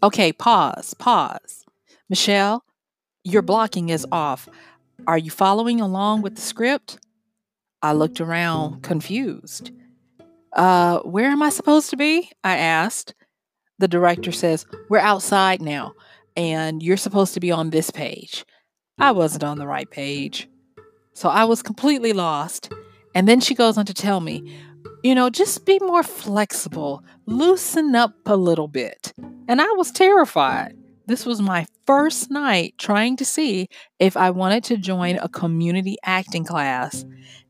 Okay, pause, pause. Michelle, your blocking is off. Are you following along with the script? I looked around, confused. Uh, where am I supposed to be? I asked. The director says, We're outside now, and you're supposed to be on this page. I wasn't on the right page. So I was completely lost. And then she goes on to tell me, you know, just be more flexible, loosen up a little bit. And I was terrified. This was my first night trying to see if I wanted to join a community acting class,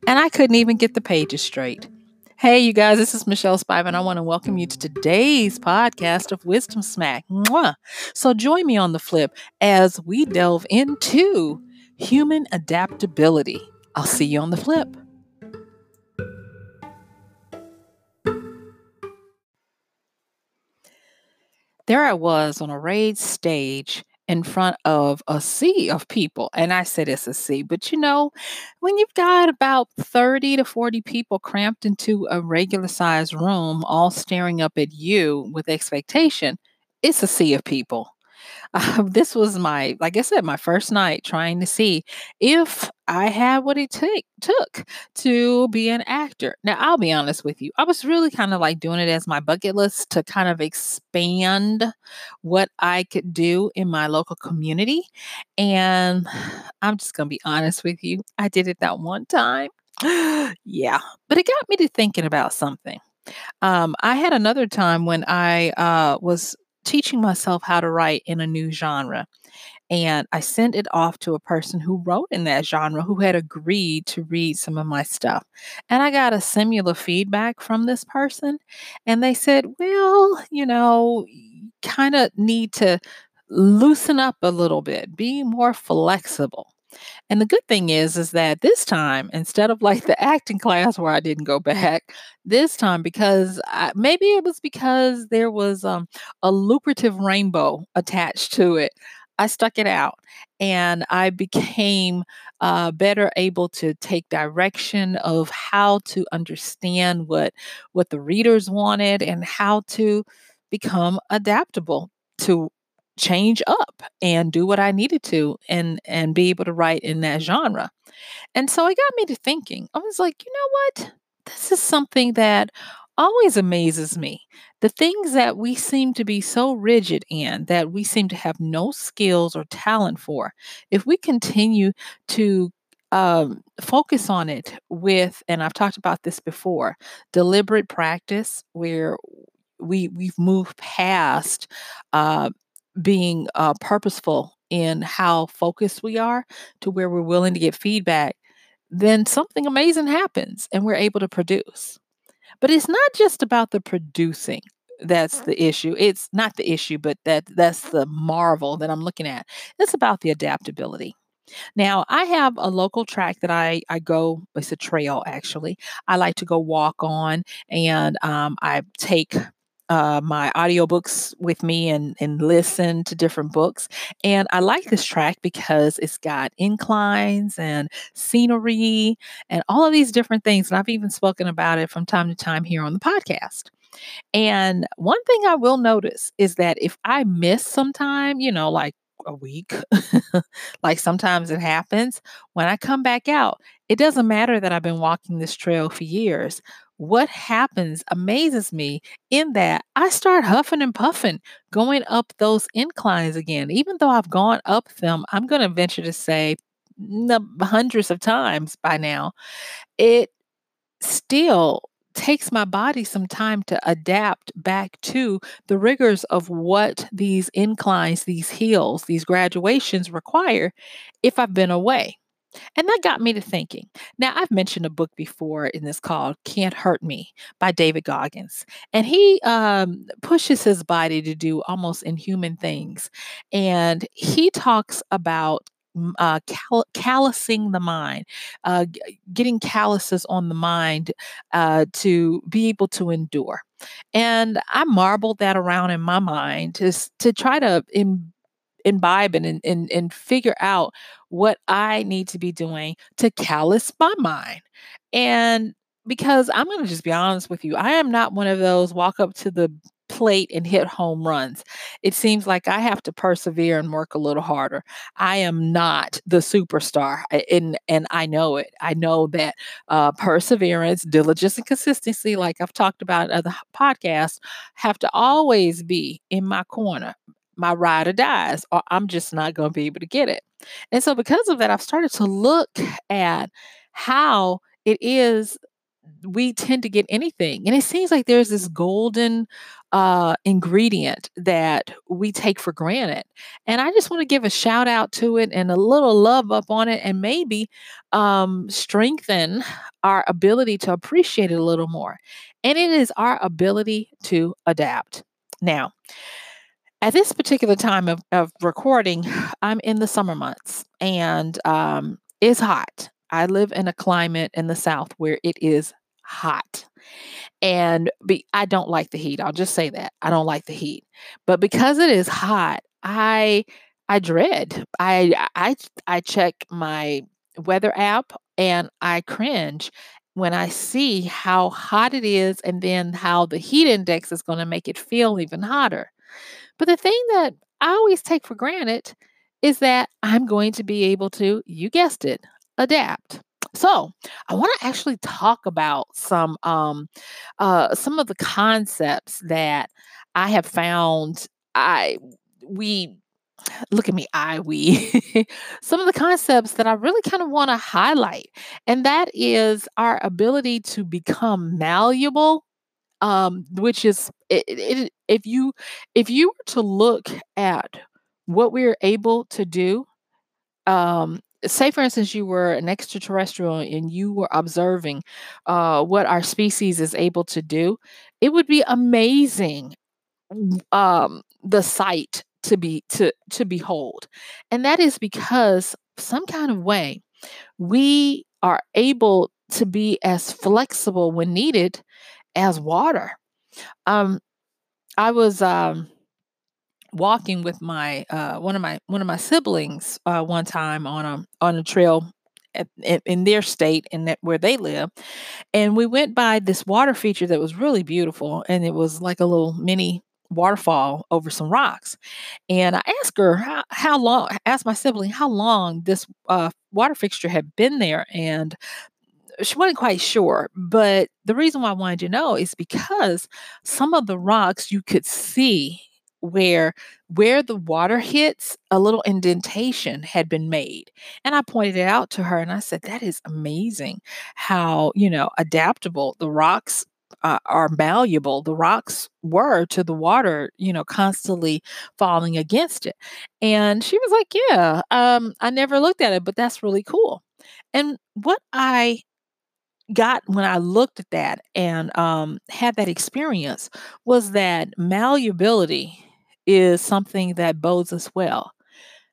and I couldn't even get the pages straight. Hey, you guys, this is Michelle Spivey, and I want to welcome you to today's podcast of Wisdom Smack. Mwah. So join me on the flip as we delve into human adaptability. I'll see you on the flip. There I was on a raised stage in front of a sea of people. And I said it's a sea, but you know, when you've got about 30 to 40 people cramped into a regular sized room, all staring up at you with expectation, it's a sea of people. Uh, this was my, like I said, my first night trying to see if I had what it take, took to be an actor. Now, I'll be honest with you, I was really kind of like doing it as my bucket list to kind of expand what I could do in my local community. And I'm just going to be honest with you, I did it that one time. yeah, but it got me to thinking about something. Um, I had another time when I uh, was teaching myself how to write in a new genre. And I sent it off to a person who wrote in that genre who had agreed to read some of my stuff. And I got a similar feedback from this person. And they said, well, you know, kind of need to loosen up a little bit, be more flexible. And the good thing is, is that this time, instead of like the acting class where I didn't go back, this time because I, maybe it was because there was um, a lucrative rainbow attached to it. I stuck it out and I became uh, better able to take direction of how to understand what what the readers wanted and how to become adaptable to change up and do what I needed to and and be able to write in that genre. And so it got me to thinking. I was like, you know what? This is something that always amazes me. The things that we seem to be so rigid in, that we seem to have no skills or talent for, if we continue to um, focus on it with, and I've talked about this before, deliberate practice where we we've moved past uh, being uh, purposeful in how focused we are to where we're willing to get feedback, then something amazing happens and we're able to produce. But it's not just about the producing that's the issue. It's not the issue, but that that's the marvel that I'm looking at. It's about the adaptability. Now, I have a local track that I I go. It's a trail actually. I like to go walk on, and um, I take uh, my audiobooks with me and, and listen to different books. And I like this track because it's got inclines and scenery and all of these different things. And I've even spoken about it from time to time here on the podcast. And one thing I will notice is that if I miss some time, you know, like a week, like sometimes it happens, when I come back out, it doesn't matter that I've been walking this trail for years. What happens amazes me in that I start huffing and puffing going up those inclines again. Even though I've gone up them, I'm going to venture to say hundreds of times by now, it still takes my body some time to adapt back to the rigors of what these inclines, these hills, these graduations require if I've been away. And that got me to thinking. Now, I've mentioned a book before in this called Can't Hurt Me by David Goggins. And he um, pushes his body to do almost inhuman things. And he talks about uh, cal- callousing the mind, uh, g- getting calluses on the mind uh, to be able to endure. And I marbled that around in my mind to, to try to in, imbibe and, and, and figure out what I need to be doing to callous my mind. And because I'm going to just be honest with you, I am not one of those walk up to the plate and hit home runs. It seems like I have to persevere and work a little harder. I am not the superstar, and and I know it. I know that uh, perseverance, diligence, and consistency, like I've talked about in other podcasts, have to always be in my corner. My ride or dies, or I'm just not going to be able to get it. And so, because of that, I've started to look at how it is we tend to get anything. And it seems like there's this golden uh, ingredient that we take for granted. And I just want to give a shout out to it and a little love up on it and maybe um, strengthen our ability to appreciate it a little more. And it is our ability to adapt. Now, at this particular time of, of recording, I'm in the summer months and um, it's hot. I live in a climate in the South where it is hot. And be, I don't like the heat. I'll just say that. I don't like the heat. But because it is hot, I I dread. I I I check my weather app and I cringe when I see how hot it is and then how the heat index is going to make it feel even hotter. But the thing that I always take for granted is that I'm going to be able to, you guessed it, adapt. So, I want to actually talk about some um uh some of the concepts that I have found I we look at me I we some of the concepts that I really kind of want to highlight and that is our ability to become malleable um which is it, it, if you if you were to look at what we're able to do um say for instance you were an extraterrestrial and you were observing uh, what our species is able to do it would be amazing um, the sight to be to to behold. And that is because some kind of way we are able to be as flexible when needed as water. Um i was um walking with my uh, one of my one of my siblings uh, one time on a on a trail at, in their state and that where they live, and we went by this water feature that was really beautiful, and it was like a little mini waterfall over some rocks. And I asked her how, how long, asked my sibling how long this uh, water fixture had been there, and she wasn't quite sure. But the reason why I wanted to know is because some of the rocks you could see where where the water hits a little indentation had been made and i pointed it out to her and i said that is amazing how you know adaptable the rocks uh, are malleable the rocks were to the water you know constantly falling against it. And she was like yeah um, i never looked at it but that's really cool. And what i got when I looked at that and um, had that experience was that malleability is something that bodes us well.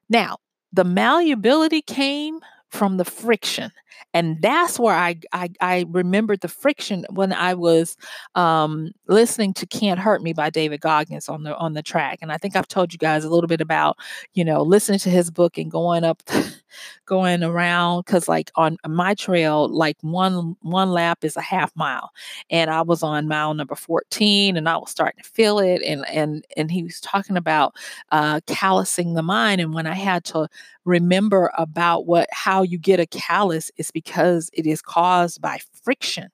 Now, the malleability came from the friction. And that's where I, I, I remembered the friction when I was um, listening to "Can't Hurt Me" by David Goggins on the on the track, and I think I've told you guys a little bit about you know listening to his book and going up, going around because like on my trail, like one one lap is a half mile, and I was on mile number fourteen, and I was starting to feel it, and and and he was talking about uh, callousing the mind, and when I had to remember about what how you get a callus is because it is caused by friction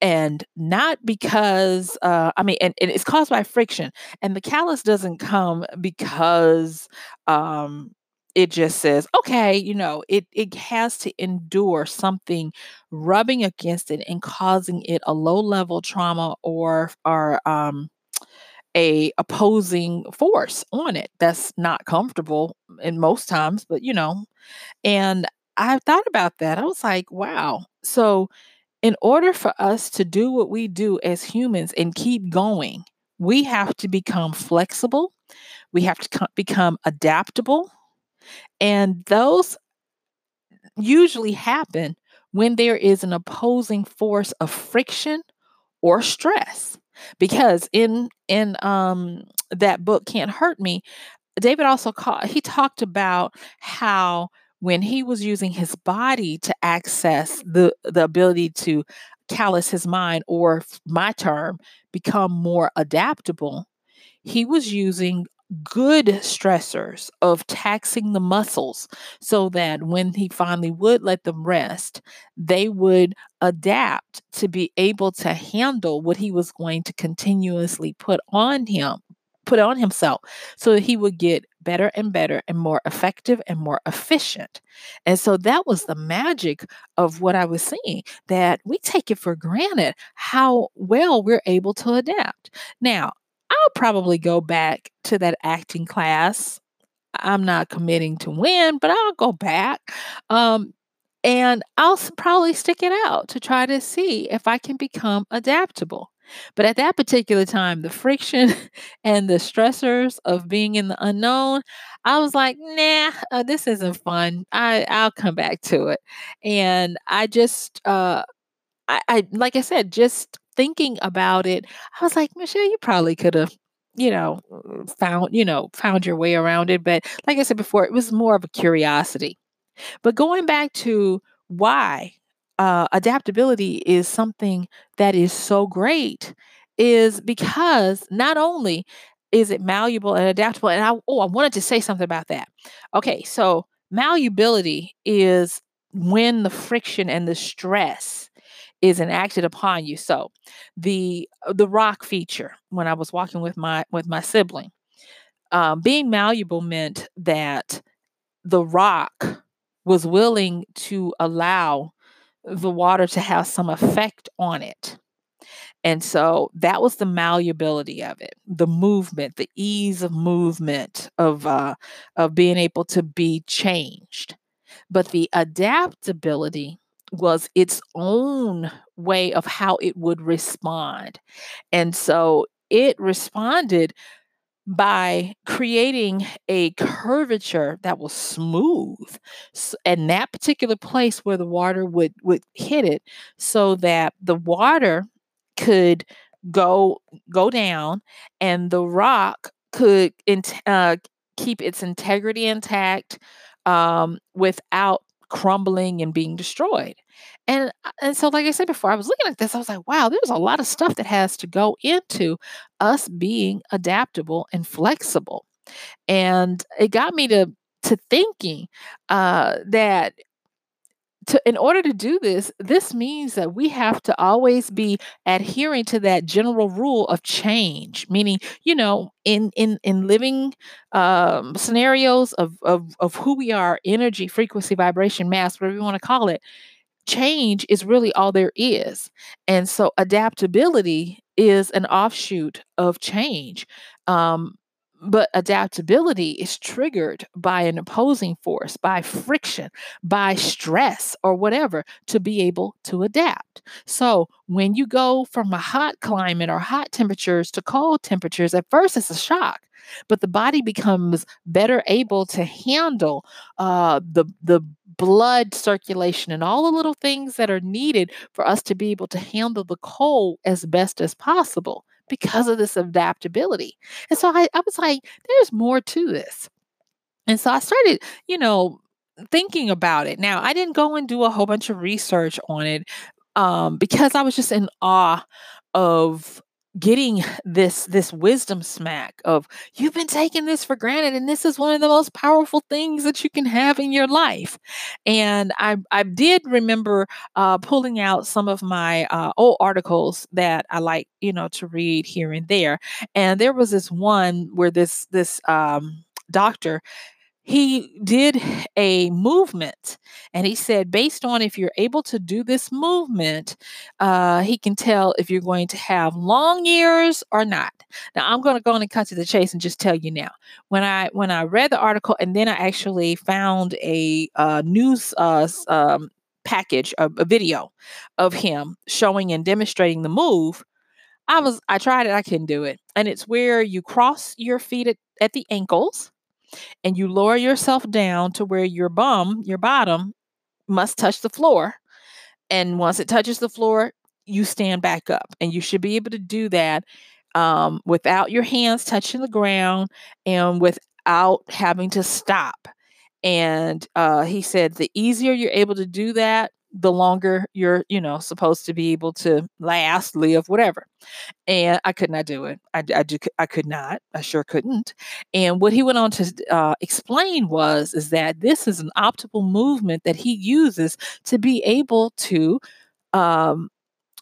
and not because uh, i mean and, and, it's caused by friction and the callus doesn't come because um, it just says okay you know it it has to endure something rubbing against it and causing it a low level trauma or or um a opposing force on it that's not comfortable in most times but you know and i thought about that i was like wow. So in order for us to do what we do as humans and keep going we have to become flexible we have to co- become adaptable and those usually happen when there is an opposing force of friction or stress because in in um that book can't hurt me david also called he talked about how when he was using his body to access the the ability to callous his mind, or my term, become more adaptable, he was using good stressors of taxing the muscles so that when he finally would let them rest, they would adapt to be able to handle what he was going to continuously put on him put on himself so that he would get better and better and more effective and more efficient. And so that was the magic of what I was seeing that we take it for granted how well we're able to adapt. Now, I'll probably go back to that acting class. I'm not committing to win, but I'll go back. Um, and I'll probably stick it out to try to see if I can become adaptable. But at that particular time, the friction and the stressors of being in the unknown, I was like, nah, uh, this isn't fun. I, I'll come back to it. And I just, uh, I, I, like I said, just thinking about it, I was like, Michelle, you probably could have you know found you know found your way around it but like i said before it was more of a curiosity but going back to why uh, adaptability is something that is so great is because not only is it malleable and adaptable and I oh I wanted to say something about that. Okay, so malleability is when the friction and the stress is enacted upon you. So the uh, the rock feature when I was walking with my with my sibling, um, being malleable meant that the rock was willing to allow the water to have some effect on it. And so that was the malleability of it, the movement, the ease of movement of uh, of being able to be changed. But the adaptability was its own way of how it would respond. And so it responded by creating a curvature that was smooth and that particular place where the water would would hit it so that the water could go go down and the rock could uh, keep its integrity intact um, without crumbling and being destroyed. And uh, and so like I said before, I was looking at this, I was like, wow, there's a lot of stuff that has to go into us being adaptable and flexible. And it got me to to thinking uh, that to, in order to do this, this means that we have to always be adhering to that general rule of change. Meaning, you know, in in in living um, scenarios of, of of who we are, energy, frequency, vibration, mass, whatever you want to call it, change is really all there is. And so, adaptability is an offshoot of change. Um, but adaptability is triggered by an opposing force, by friction, by stress, or whatever to be able to adapt. So, when you go from a hot climate or hot temperatures to cold temperatures, at first it's a shock, but the body becomes better able to handle uh, the the blood circulation and all the little things that are needed for us to be able to handle the cold as best as possible because of this adaptability. And so I, I was like, there's more to this. And so I started, you know, thinking about it. Now, I didn't go and do a whole bunch of research on it um, because I was just in awe of getting this this wisdom smack of you've been taking this for granted and this is one of the most powerful things that you can have in your life. And i i did remember uh, pulling out some of my uh, old articles that i like you know to read here and there. And there was this one where this this um, doctor he did a movement and he said based on if you're able to do this movement uh, he can tell if you're going to have long years or not. Now i'm going to go and cut to the chase and just tell you now. When i when i read the article and then i actually found a uh, news uh, um, package a, a video of him showing and demonstrating the move i was i tried it i couldn't do it. And it's where you cross your feet at, at the ankles and you lower yourself down to where your bum, your bottom, must touch the floor. And once it touches the floor, you stand back up. And you should be able to do that um, without your hands touching the ground and without having to stop. And uh, he said the easier you're able to do that, the longer you're, you know, supposed to be able to last, live, whatever. And I could not do it. I, I, I could not. I sure couldn't. And what he went on to uh, explain was is that this is an optimal movement that he uses to be able to um,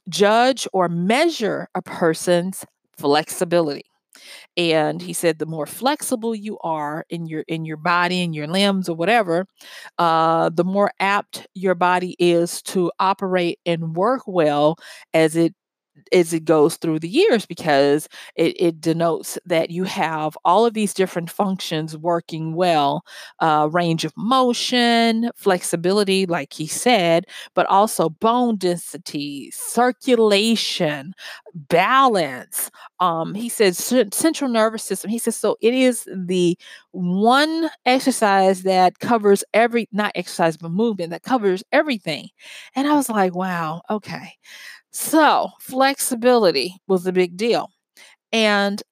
judge or measure a person's flexibility and he said the more flexible you are in your in your body and your limbs or whatever uh, the more apt your body is to operate and work well as it as it goes through the years because it, it denotes that you have all of these different functions working well uh, range of motion flexibility like he said but also bone density circulation balance. Um, he says central nervous system he says so it is the one exercise that covers every not exercise but movement that covers everything. And i was like wow okay so, flexibility was a big deal. And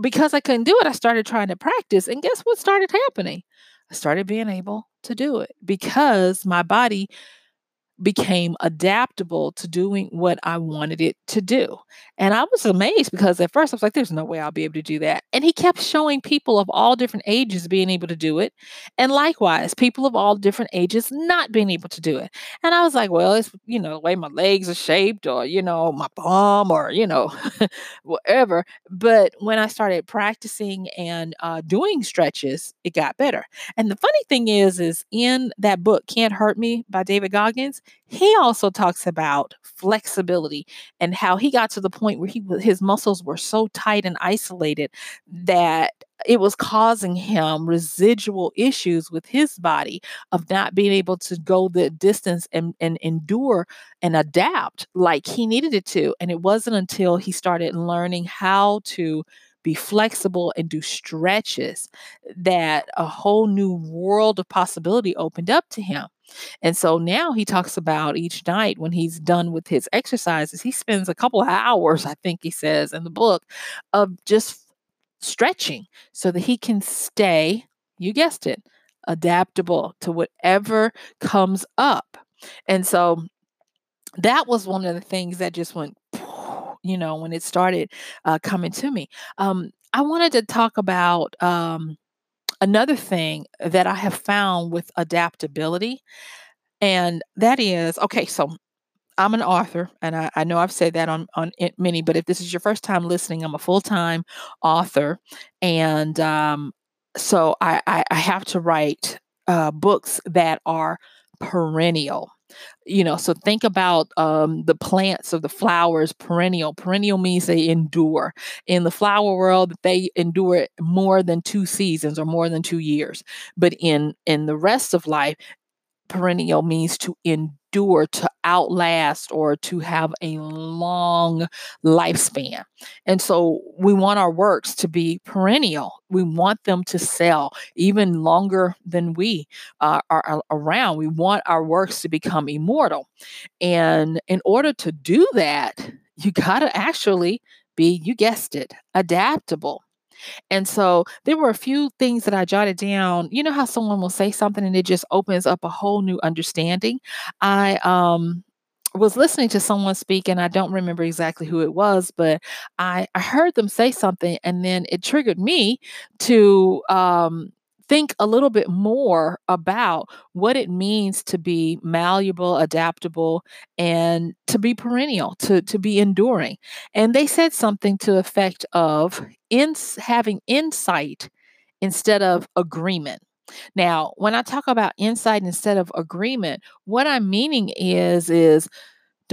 because I couldn't do it, I started trying to practice. And guess what started happening? I started being able to do it because my body became adaptable to doing what I wanted it to do. And I was amazed because at first I was like, there's no way I'll be able to do that. And he kept showing people of all different ages being able to do it. And likewise, people of all different ages not being able to do it. And I was like, well, it's, you know, the way my legs are shaped or, you know, my bum or, you know, whatever. But when I started practicing and uh, doing stretches, it got better. And the funny thing is, is in that book, Can't Hurt Me by David Goggins, he also talks about flexibility and how he got to the point where he his muscles were so tight and isolated that it was causing him residual issues with his body of not being able to go the distance and, and endure and adapt like he needed it to. And it wasn't until he started learning how to be flexible and do stretches that a whole new world of possibility opened up to him. And so now he talks about each night when he's done with his exercises, he spends a couple of hours, I think he says in the book, of just stretching so that he can stay, you guessed it, adaptable to whatever comes up. And so that was one of the things that just went, you know, when it started uh, coming to me. Um, I wanted to talk about um, another thing that I have found with adaptability, and that is okay, so I'm an author, and I, I know I've said that on on many, but if this is your first time listening, I'm a full time author, and um, so I, I, I have to write uh, books that are perennial you know so think about um, the plants of the flowers perennial perennial means they endure. In the flower world they endure more than two seasons or more than two years. But in in the rest of life perennial means to endure, to outlast, or to have a long lifespan. And so we want our works to be perennial. We want them to sell even longer than we uh, are around. We want our works to become immortal. And in order to do that, you got to actually be, you guessed it, adaptable. And so there were a few things that I jotted down. You know how someone will say something and it just opens up a whole new understanding? I um was listening to someone speak and I don't remember exactly who it was, but I, I heard them say something and then it triggered me to um think a little bit more about what it means to be malleable, adaptable, and to be perennial, to, to be enduring. And they said something to effect of in, having insight instead of agreement. Now, when I talk about insight instead of agreement, what I'm meaning is is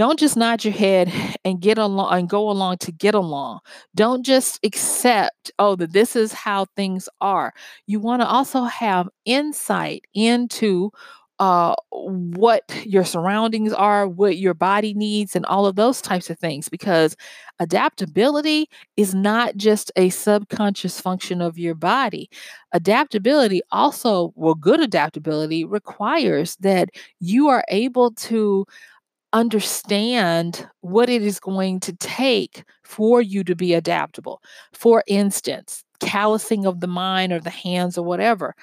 don't just nod your head and get along and go along to get along. Don't just accept, oh, that this is how things are. You want to also have insight into uh, what your surroundings are, what your body needs, and all of those types of things. Because adaptability is not just a subconscious function of your body. Adaptability also, well, good adaptability requires that you are able to understand what it is going to take for you to be adaptable. For instance, callousing of the mind or the hands or whatever.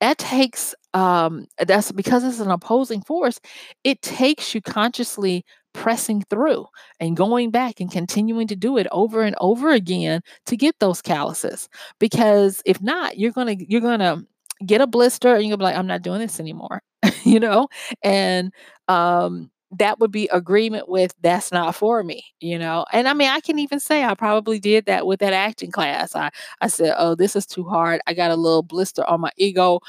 That takes um, that's because it's an opposing force, it takes you consciously pressing through and going back and continuing to do it over and over again to get those calluses. Because if not, you're gonna you're gonna get a blister and you'll be like, I'm not doing this anymore. you know? And um that would be agreement with that's not for me, you know. And I mean, I can even say I probably did that with that acting class. I I said, "Oh, this is too hard. I got a little blister on my ego.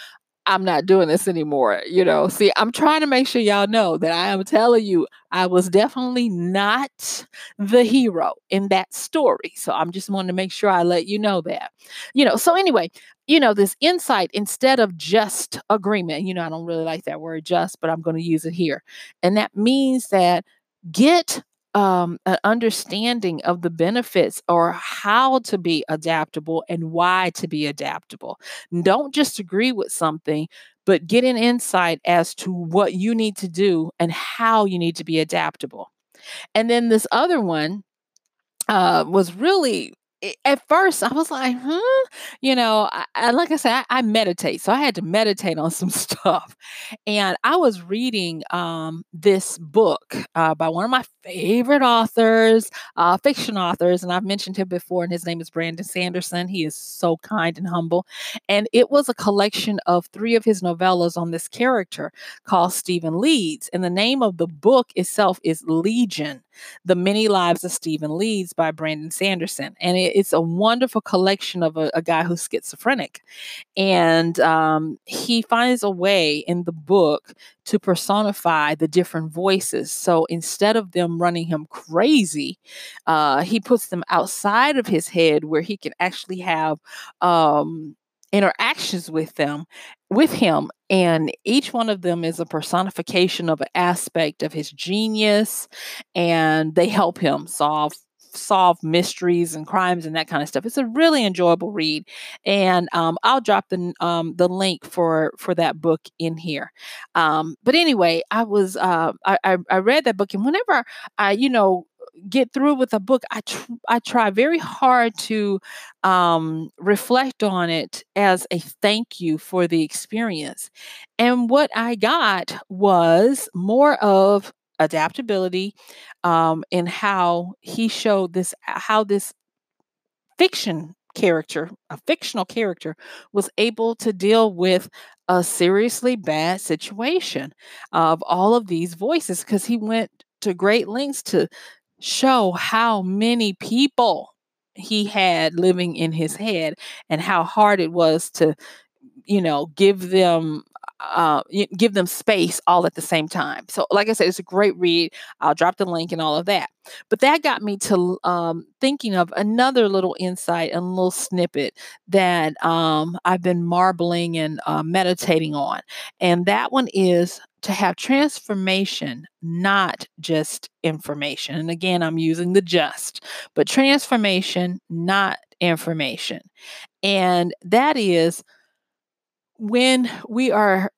I'm not doing this anymore." You know. See, I'm trying to make sure y'all know that I am telling you I was definitely not the hero in that story. So I'm just wanting to make sure I let you know that. You know, so anyway, you know, this insight instead of just agreement. You know, I don't really like that word just, but I'm going to use it here. And that means that get um, an understanding of the benefits or how to be adaptable and why to be adaptable. Don't just agree with something, but get an insight as to what you need to do and how you need to be adaptable. And then this other one uh, was really at first I was like, huh? You know, I, I like I said, I, I, meditate. So I had to meditate on some stuff. And I was reading um, this book uh, by one of my favorite authors, uh, fiction authors. And I've mentioned him before, and his name is Brandon Sanderson. He is so kind and humble. And it was a collection of three of his novellas on this character called Stephen Leeds. And the name of the book itself is Legion The Many Lives of Stephen Leeds by Brandon Sanderson. And it, it's a wonderful collection of a, a guy who's schizophrenic. And um, he finds a way in the book to personify the different voices. So instead of them running him crazy, uh, he puts them outside of his head where he can actually have um, interactions with them with him and each one of them is a personification of an aspect of his genius and they help him solve solve mysteries and crimes and that kind of stuff. It's a really enjoyable read, and um, I'll drop the um, the link for for that book in here. Um, but anyway, I was uh, I, I read that book, and whenever I you know get through with a book, I tr- I try very hard to um, reflect on it as a thank you for the experience. And what I got was more of adaptability um, in how he showed this how this fiction character a fictional character was able to deal with a seriously bad situation of all of these voices because he went to great lengths to show how many people he had living in his head and how hard it was to you know give them uh, give them space all at the same time. So, like I said, it's a great read. I'll drop the link and all of that. But that got me to um, thinking of another little insight and little snippet that um, I've been marbling and uh, meditating on. And that one is to have transformation, not just information. And again, I'm using the just, but transformation, not information. And that is when we are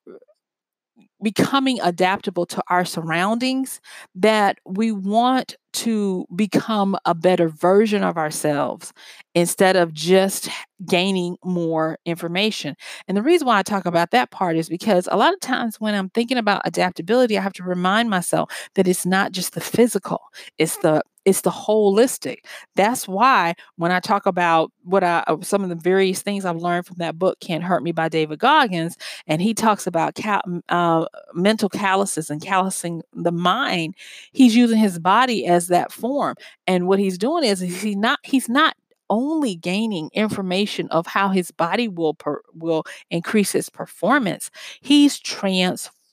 becoming adaptable to our surroundings, that we want to become a better version of ourselves instead of just gaining more information. And the reason why I talk about that part is because a lot of times when I'm thinking about adaptability, I have to remind myself that it's not just the physical, it's the it's the holistic. That's why when I talk about what I uh, some of the various things I've learned from that book, "Can't Hurt Me" by David Goggins, and he talks about cal- uh, mental calluses and callousing the mind. He's using his body as that form, and what he's doing is he's not he's not only gaining information of how his body will per, will increase his performance. He's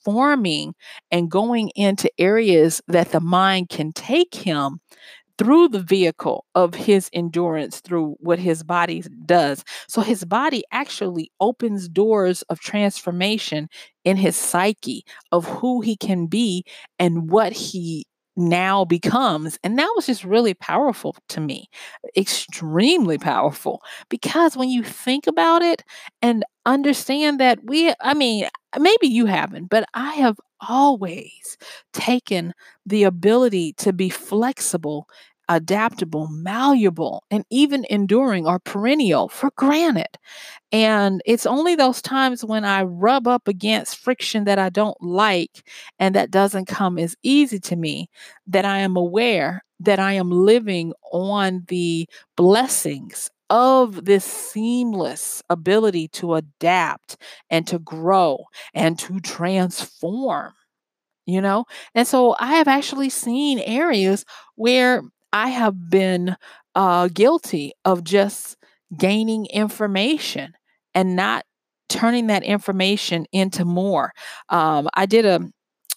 transforming and going into areas that the mind can take him through the vehicle of his endurance through what his body does. So his body actually opens doors of transformation in his psyche of who he can be and what he now becomes. And that was just really powerful to me, extremely powerful. Because when you think about it and understand that we, I mean, maybe you haven't, but I have always taken the ability to be flexible adaptable, malleable, and even enduring or perennial for granted. And it's only those times when I rub up against friction that I don't like and that doesn't come as easy to me that I am aware that I am living on the blessings of this seamless ability to adapt and to grow and to transform you know? And so I have actually seen areas where I have been uh, guilty of just gaining information and not turning that information into more. Um, I did a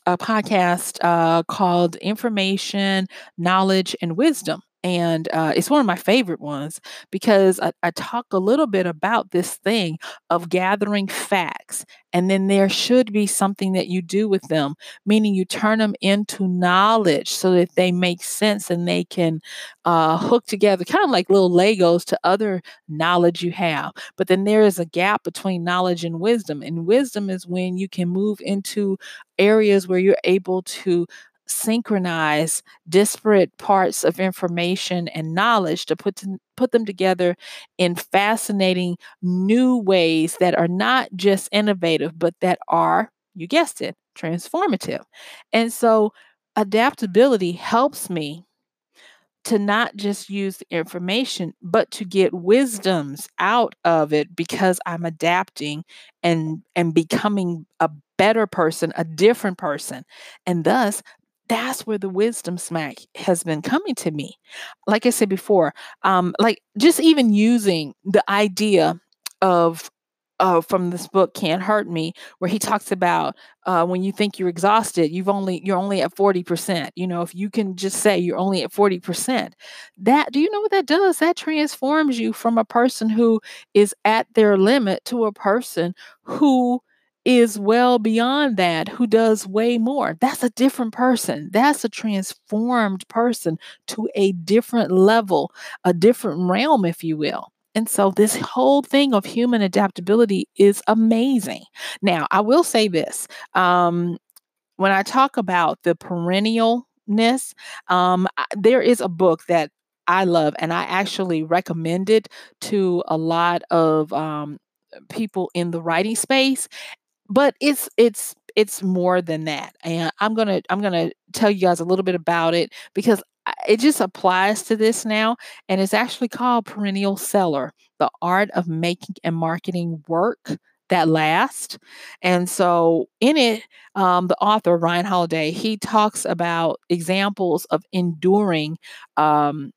a podcast uh, called Information, Knowledge, and Wisdom. And uh, it's one of my favorite ones because I, I talk a little bit about this thing of gathering facts. And then there should be something that you do with them, meaning you turn them into knowledge so that they make sense and they can uh, hook together, kind of like little Legos to other knowledge you have. But then there is a gap between knowledge and wisdom. And wisdom is when you can move into areas where you're able to synchronize disparate parts of information and knowledge to put to, put them together in fascinating new ways that are not just innovative but that are you guessed it transformative and so adaptability helps me to not just use the information, but to get wisdoms out of it because I'm adapting and and becoming a better person, a different person. And thus that's where the wisdom smack has been coming to me. Like I said before, um, like just even using the idea of uh, from this book can't hurt me where he talks about uh, when you think you're exhausted you've only you're only at 40% you know if you can just say you're only at 40% that do you know what that does that transforms you from a person who is at their limit to a person who is well beyond that, who does way more. That's a different person. That's a transformed person to a different level, a different realm, if you will. And so, this whole thing of human adaptability is amazing. Now, I will say this um, when I talk about the perennialness, um, there is a book that I love, and I actually recommend it to a lot of um, people in the writing space but it's it's it's more than that and i'm gonna i'm gonna tell you guys a little bit about it because it just applies to this now and it's actually called perennial seller the art of making and marketing work that last and so in it um, the author ryan holiday he talks about examples of enduring um,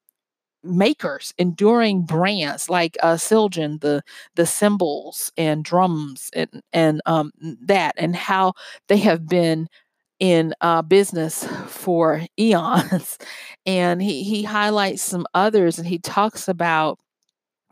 makers, enduring brands like uh, Zildjian, the the cymbals and drums and and um, that, and how they have been in uh, business for eons. and he he highlights some others, and he talks about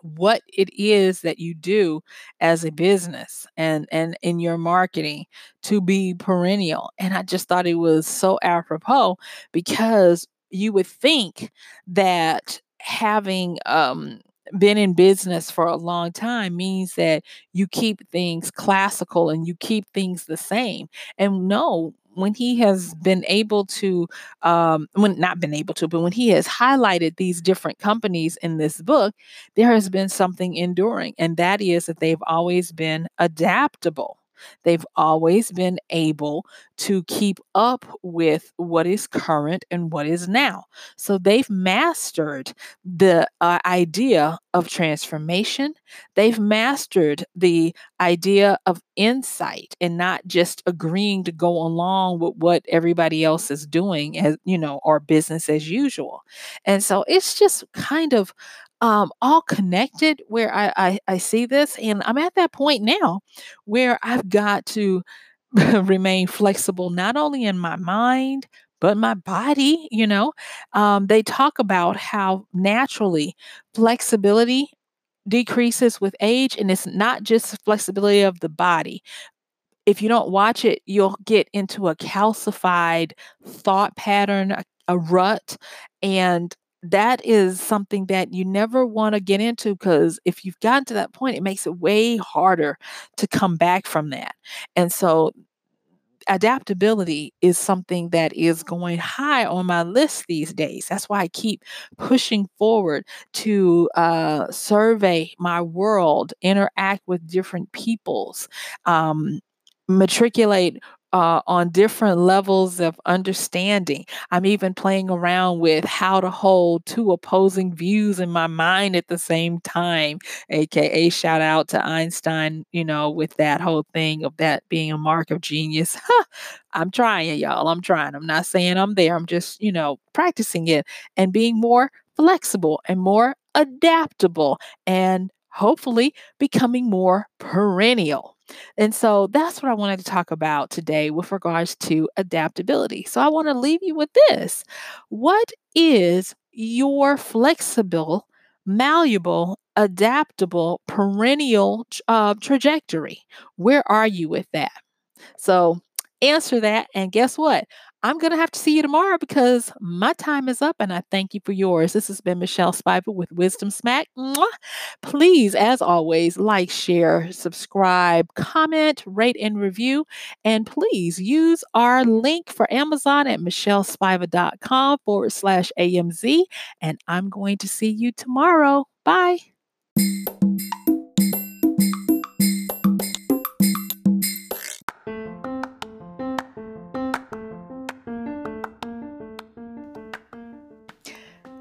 what it is that you do as a business and and in your marketing to be perennial and i just thought it was so apropos because you would think that having um, been in business for a long time means that you keep things classical and you keep things the same. And no, when he has been able to, um, when not been able to, but when he has highlighted these different companies in this book, there has been something enduring, and that is that they've always been adaptable. They've always been able to keep up with what is current and what is now. So they've mastered the uh, idea of transformation. They've mastered the idea of insight and not just agreeing to go along with what everybody else is doing as, you know, or business as usual. And so it's just kind of um, all connected where I, I, I see this. And I'm at that point now where I've got to remain flexible, not only in my mind, but my body. You know, um, they talk about how naturally flexibility decreases with age, and it's not just flexibility of the body. If you don't watch it, you'll get into a calcified thought pattern, a, a rut, and that is something that you never want to get into because if you've gotten to that point, it makes it way harder to come back from that. And so adaptability is something that is going high on my list these days. That's why I keep pushing forward to uh, survey my world, interact with different peoples, um, matriculate uh, on different levels of understanding. I'm even playing around with how to hold two opposing views in my mind at the same time, aka shout out to Einstein, you know, with that whole thing of that being a mark of genius. I'm trying, y'all. I'm trying. I'm not saying I'm there. I'm just, you know, practicing it and being more flexible and more adaptable and hopefully becoming more perennial. And so that's what I wanted to talk about today with regards to adaptability. So I want to leave you with this What is your flexible, malleable, adaptable, perennial uh, trajectory? Where are you with that? So answer that. And guess what? I'm going to have to see you tomorrow because my time is up and I thank you for yours. This has been Michelle Spiva with Wisdom Smack. Mwah. Please, as always, like, share, subscribe, comment, rate, and review. And please use our link for Amazon at michellespiva.com forward slash AMZ. And I'm going to see you tomorrow. Bye.